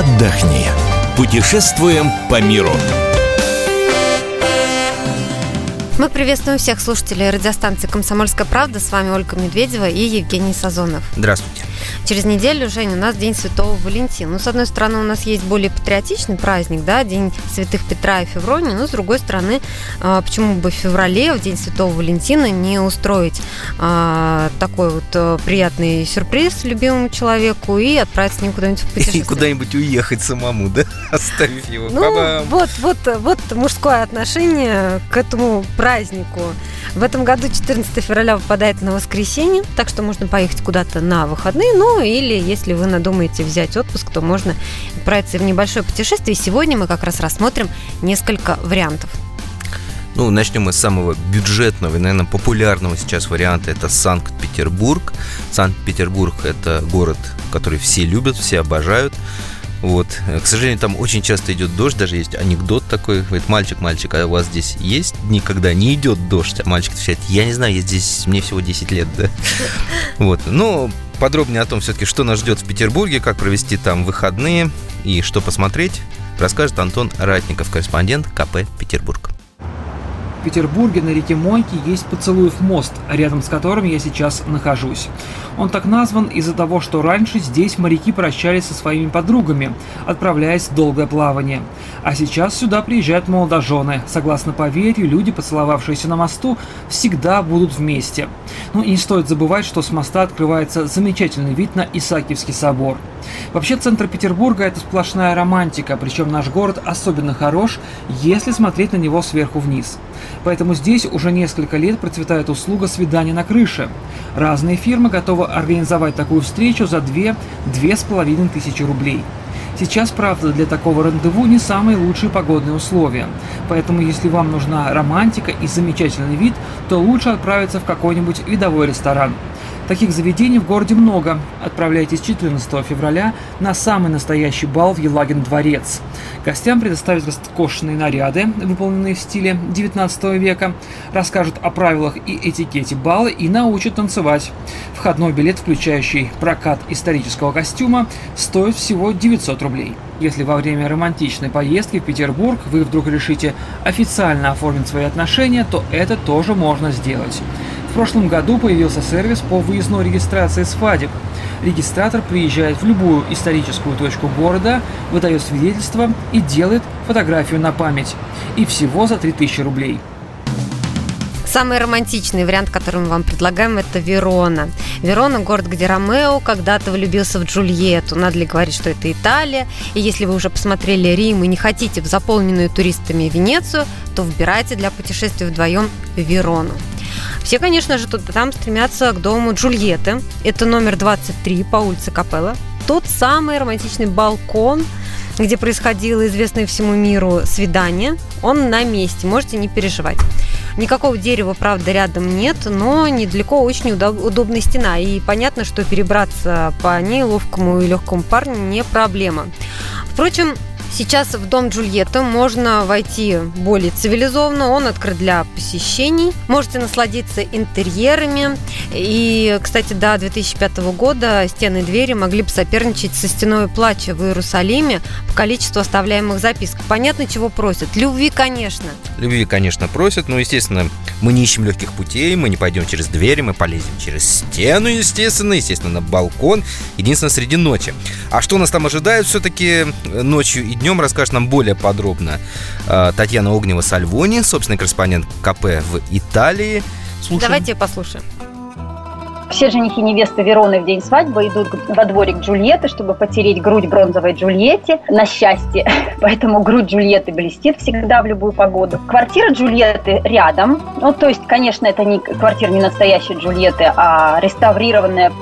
отдохни. Путешествуем по миру. Мы приветствуем всех слушателей радиостанции «Комсомольская правда». С вами Ольга Медведева и Евгений Сазонов. Здравствуйте. Через неделю, Жень, у нас День Святого Валентина. Ну, с одной стороны, у нас есть более патриотичный праздник, да, День Святых Петра и Февронии, но с другой стороны, а, почему бы в феврале, в День Святого Валентина, не устроить а, такой вот а, приятный сюрприз любимому человеку и отправиться с ним куда-нибудь в путешествие. И куда-нибудь уехать самому, да, оставив его. Ну, вот, вот, вот мужское отношение к этому празднику. В этом году 14 февраля выпадает на воскресенье, так что можно поехать куда-то на выходные. Ну, или если вы надумаете взять отпуск, то можно отправиться в небольшое путешествие. Сегодня мы как раз рассмотрим несколько вариантов. Ну, начнем мы с самого бюджетного и, наверное, популярного сейчас варианта. Это Санкт-Петербург. Санкт-Петербург – это город, который все любят, все обожают. Вот. К сожалению, там очень часто идет дождь, даже есть анекдот такой, говорит, мальчик, мальчик, а у вас здесь есть никогда не идет дождь? А мальчик отвечает, я не знаю, я здесь, мне всего 10 лет, да. Вот. Но подробнее о том все-таки, что нас ждет в Петербурге, как провести там выходные и что посмотреть, расскажет Антон Ратников, корреспондент КП «Петербург». В Петербурге на реке Мойке есть Поцелуев мост, рядом с которым я сейчас нахожусь. Он так назван из-за того, что раньше здесь моряки прощались со своими подругами, отправляясь в долгое плавание. А сейчас сюда приезжают молодожены. Согласно поверью, люди, поцеловавшиеся на мосту, всегда будут вместе. Ну и не стоит забывать, что с моста открывается замечательный вид на Исаакиевский собор. Вообще, центр Петербурга – это сплошная романтика, причем наш город особенно хорош, если смотреть на него сверху вниз. Поэтому здесь уже несколько лет процветает услуга свидания на крыше. Разные фирмы готовы организовать такую встречу за 2-2,5 тысячи рублей. Сейчас, правда, для такого рандеву не самые лучшие погодные условия. Поэтому, если вам нужна романтика и замечательный вид, то лучше отправиться в какой-нибудь видовой ресторан. Таких заведений в городе много. Отправляйтесь 14 февраля на самый настоящий бал в Елагин дворец. Гостям предоставят роскошные наряды, выполненные в стиле 19 века, расскажут о правилах и этикете бала и научат танцевать. Входной билет, включающий прокат исторического костюма, стоит всего 900 рублей. Если во время романтичной поездки в Петербург вы вдруг решите официально оформить свои отношения, то это тоже можно сделать. В прошлом году появился сервис по выездной регистрации свадеб. Регистратор приезжает в любую историческую точку города, выдает свидетельство и делает фотографию на память. И всего за 3000 рублей. Самый романтичный вариант, который мы вам предлагаем, это Верона. Верона – город, где Ромео когда-то влюбился в Джульетту. Надо ли говорить, что это Италия? И если вы уже посмотрели Рим и не хотите в заполненную туристами Венецию, то выбирайте для путешествия вдвоем Верону. Все, конечно же, тут там стремятся к дому Джульетты. Это номер 23 по улице Капелла. Тот самый романтичный балкон, где происходило известное всему миру свидание. Он на месте, можете не переживать. Никакого дерева, правда, рядом нет, но недалеко очень удобная стена. И понятно, что перебраться по ней ловкому и легкому парню не проблема. Впрочем, Сейчас в дом Джульетты можно войти более цивилизованно, он открыт для посещений. Можете насладиться интерьерами. И, кстати, до 2005 года стены и двери могли бы соперничать со стеной плача в Иерусалиме по количеству оставляемых записок. Понятно, чего просят? Любви, конечно. Любви, конечно, просят, но, естественно, мы не ищем легких путей, мы не пойдем через двери, мы полезем через стену, естественно, естественно, на балкон, единственное, среди ночи. А что нас там ожидает все-таки ночью и днем, расскажет нам более подробно э, Татьяна Огнева-Сальвони, собственный корреспондент КП в Италии. Слушаем. Давайте послушаем. Все женихи невесты Вероны в день свадьбы идут во дворик Джульетты, чтобы потереть грудь бронзовой Джульетте на счастье. Поэтому грудь Джульетты блестит всегда в любую погоду. Квартира Джульетты рядом. Ну, то есть, конечно, это не квартира не настоящей Джульетты, а реставрированная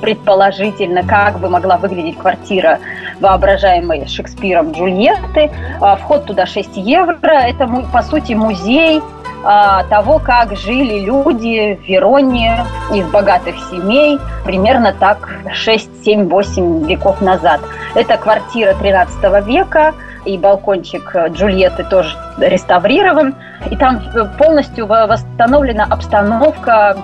предположительно, как бы могла выглядеть квартира воображаемой Шекспиром Джульетты. А, вход туда 6 евро. Это, по сути, музей а, того, как жили люди в Вероне из богатых семей примерно так 6, 7, 8 веков назад. Это квартира 13 века, и балкончик Джульетты тоже реставрирован. И там полностью восстановлена обстановка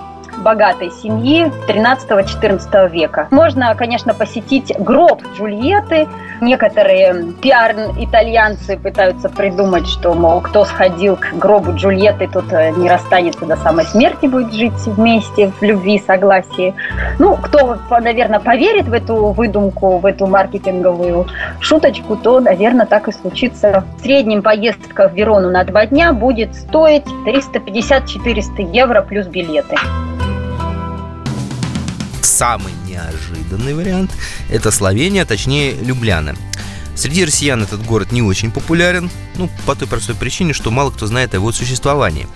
богатой семьи 13-14 века. Можно, конечно, посетить гроб Джульетты, некоторые пиар-итальянцы пытаются придумать, что, мол, кто сходил к гробу Джульетты, тот э, не расстанется до самой смерти, будет жить вместе в любви, согласии. Ну, кто, наверное, поверит в эту выдумку, в эту маркетинговую шуточку, то, наверное, так и случится. В среднем поездка в Верону на два дня будет стоить 350-400 евро плюс билеты. Самый неожиданный вариант – это Словения, точнее Любляна. Среди россиян этот город не очень популярен, ну, по той простой причине, что мало кто знает о его существовании.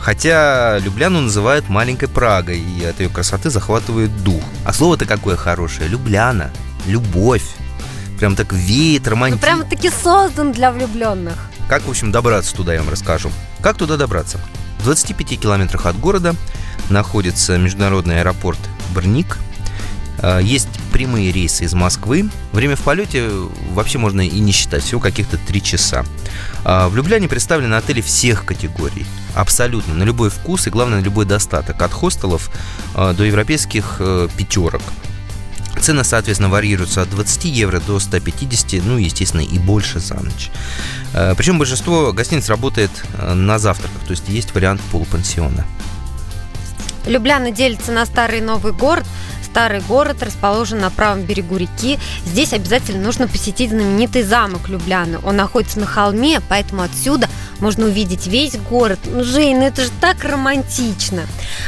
Хотя Любляну называют маленькой Прагой, и от ее красоты захватывает дух. А слово-то какое хорошее – Любляна, любовь. Прям так веет романтик. Ну, прям таки создан для влюбленных. Как, в общем, добраться туда, я вам расскажу. Как туда добраться? В 25 километрах от города находится международный аэропорт Брник – есть прямые рейсы из Москвы. Время в полете вообще можно и не считать, всего каких-то три часа. А, в Любляне представлены отели всех категорий. Абсолютно, на любой вкус и, главное, на любой достаток. От хостелов э, до европейских э, пятерок. Цены, соответственно, варьируются от 20 евро до 150, ну, естественно, и больше за ночь. Причем большинство гостиниц работает на завтраках, то есть есть вариант полупансиона. Любляна делится на старый и новый город – старый город, расположен на правом берегу реки. Здесь обязательно нужно посетить знаменитый замок Любляны. Он находится на холме, поэтому отсюда можно увидеть весь город. Ну, Жень, ну это же так романтично.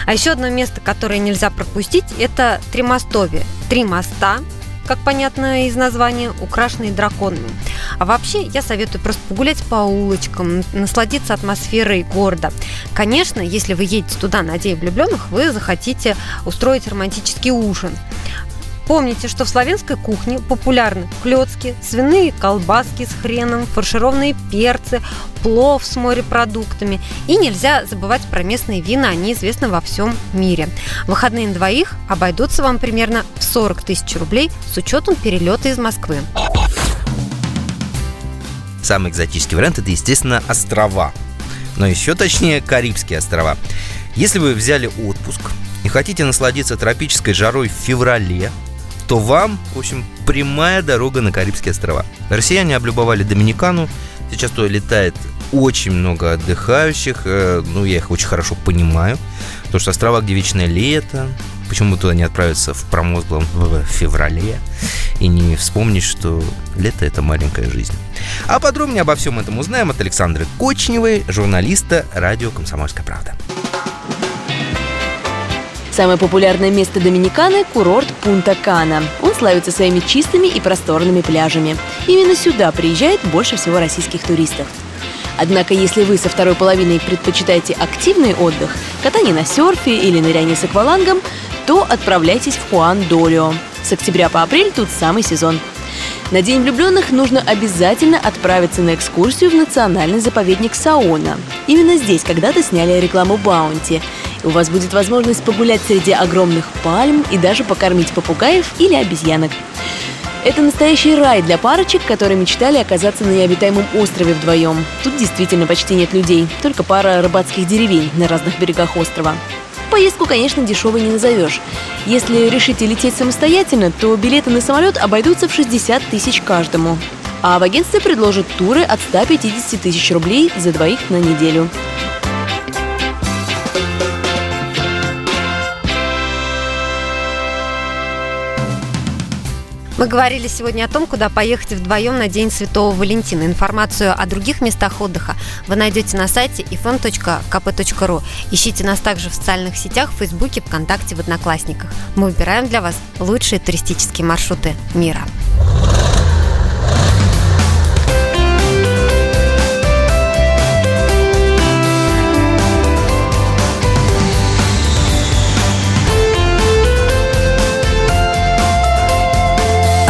А еще одно место, которое нельзя пропустить, это Тримостове. Три моста, как понятно из названия, украшенные драконами. А вообще, я советую просто погулять по улочкам, насладиться атмосферой города. Конечно, если вы едете туда на День влюбленных, вы захотите устроить романтический ужин. Помните, что в славянской кухне популярны клетки, свиные колбаски с хреном, фаршированные перцы, плов с морепродуктами. И нельзя забывать про местные вина, они известны во всем мире. Выходные на двоих обойдутся вам примерно в 40 тысяч рублей с учетом перелета из Москвы. Самый экзотический вариант – это, естественно, острова. Но еще точнее, Карибские острова. Если вы взяли отпуск и хотите насладиться тропической жарой в феврале, то вам, в общем, прямая дорога на Карибские острова. Россияне облюбовали Доминикану, сейчас туда летает очень много отдыхающих, э, ну, я их очень хорошо понимаю, потому что острова, где вечное лето, почему туда не отправиться в промозглом в феврале и не вспомнить, что лето – это маленькая жизнь. А подробнее обо всем этом узнаем от Александры Кочневой, журналиста радио «Комсомольская правда». Самое популярное место Доминиканы – курорт Пунта-Кана. Он славится своими чистыми и просторными пляжами. Именно сюда приезжает больше всего российских туристов. Однако, если вы со второй половиной предпочитаете активный отдых, катание на серфе или ныряние с аквалангом, то отправляйтесь в Хуан-Долио. С октября по апрель тут самый сезон. На День влюбленных нужно обязательно отправиться на экскурсию в национальный заповедник Саона. Именно здесь когда-то сняли рекламу Баунти – у вас будет возможность погулять среди огромных пальм и даже покормить попугаев или обезьянок. Это настоящий рай для парочек, которые мечтали оказаться на необитаемом острове вдвоем. Тут действительно почти нет людей, только пара рыбацких деревень на разных берегах острова. Поездку, конечно, дешевой не назовешь. Если решите лететь самостоятельно, то билеты на самолет обойдутся в 60 тысяч каждому. А в агентстве предложат туры от 150 тысяч рублей за двоих на неделю. Мы говорили сегодня о том, куда поехать вдвоем на День Святого Валентина. Информацию о других местах отдыха вы найдете на сайте ifm.kp.ru. Ищите нас также в социальных сетях, в Фейсбуке, ВКонтакте, в Одноклассниках. Мы выбираем для вас лучшие туристические маршруты мира.